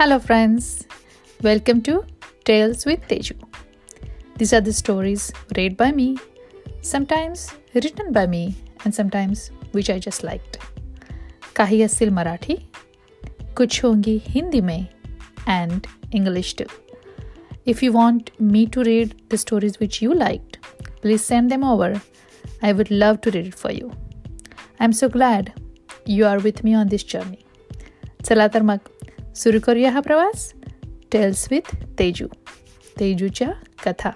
Hello, friends. Welcome to Tales with Tejoo. These are the stories read by me, sometimes written by me, and sometimes which I just liked. Kahi Asil Marathi, Kuch Hongi Hindi mein, and English too. If you want me to read the stories which you liked, please send them over. I would love to read it for you. I'm so glad you are with me on this journey. चला सुरू करूया हा प्रवास? Tales with Tezu तेजूच्या कथा.